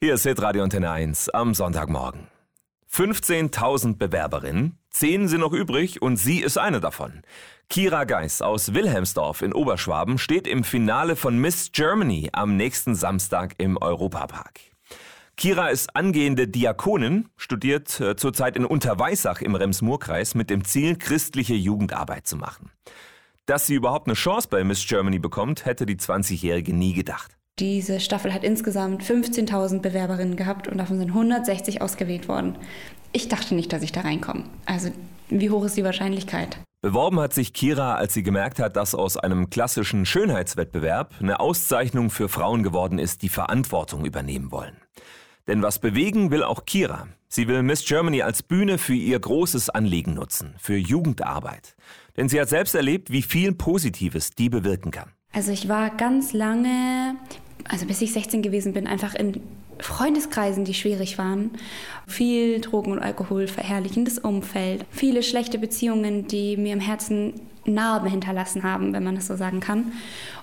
Hier ist Hitradio Antenne 1 am Sonntagmorgen. 15.000 Bewerberinnen, 10 sind noch übrig und sie ist eine davon. Kira Geis aus Wilhelmsdorf in Oberschwaben steht im Finale von Miss Germany am nächsten Samstag im Europapark. Kira ist angehende Diakonin, studiert äh, zurzeit in Unterweissach im Rems-Murr-Kreis mit dem Ziel, christliche Jugendarbeit zu machen. Dass sie überhaupt eine Chance bei Miss Germany bekommt, hätte die 20-Jährige nie gedacht. Diese Staffel hat insgesamt 15.000 Bewerberinnen gehabt und davon sind 160 ausgewählt worden. Ich dachte nicht, dass ich da reinkomme. Also, wie hoch ist die Wahrscheinlichkeit? Beworben hat sich Kira, als sie gemerkt hat, dass aus einem klassischen Schönheitswettbewerb eine Auszeichnung für Frauen geworden ist, die Verantwortung übernehmen wollen. Denn was bewegen will auch Kira. Sie will Miss Germany als Bühne für ihr großes Anliegen nutzen, für Jugendarbeit. Denn sie hat selbst erlebt, wie viel Positives die bewirken kann. Also ich war ganz lange also bis ich 16 gewesen bin, einfach in Freundeskreisen, die schwierig waren. Viel Drogen und Alkohol, verherrlichendes Umfeld, viele schlechte Beziehungen, die mir im Herzen Narben hinterlassen haben, wenn man das so sagen kann.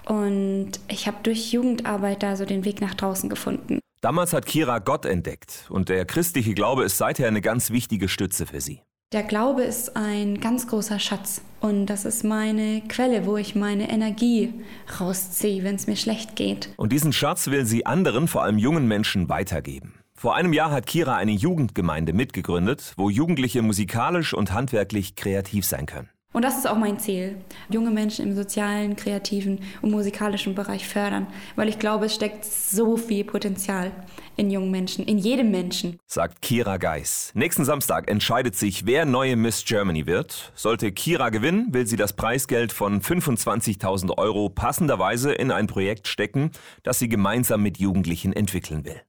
Und ich habe durch Jugendarbeit da so den Weg nach draußen gefunden. Damals hat Kira Gott entdeckt und der christliche Glaube ist seither eine ganz wichtige Stütze für sie. Der Glaube ist ein ganz großer Schatz und das ist meine Quelle, wo ich meine Energie rausziehe, wenn es mir schlecht geht. Und diesen Schatz will sie anderen, vor allem jungen Menschen, weitergeben. Vor einem Jahr hat Kira eine Jugendgemeinde mitgegründet, wo Jugendliche musikalisch und handwerklich kreativ sein können. Und das ist auch mein Ziel, junge Menschen im sozialen, kreativen und musikalischen Bereich fördern, weil ich glaube, es steckt so viel Potenzial in jungen Menschen, in jedem Menschen. Sagt Kira Geis. Nächsten Samstag entscheidet sich, wer neue Miss Germany wird. Sollte Kira gewinnen, will sie das Preisgeld von 25.000 Euro passenderweise in ein Projekt stecken, das sie gemeinsam mit Jugendlichen entwickeln will.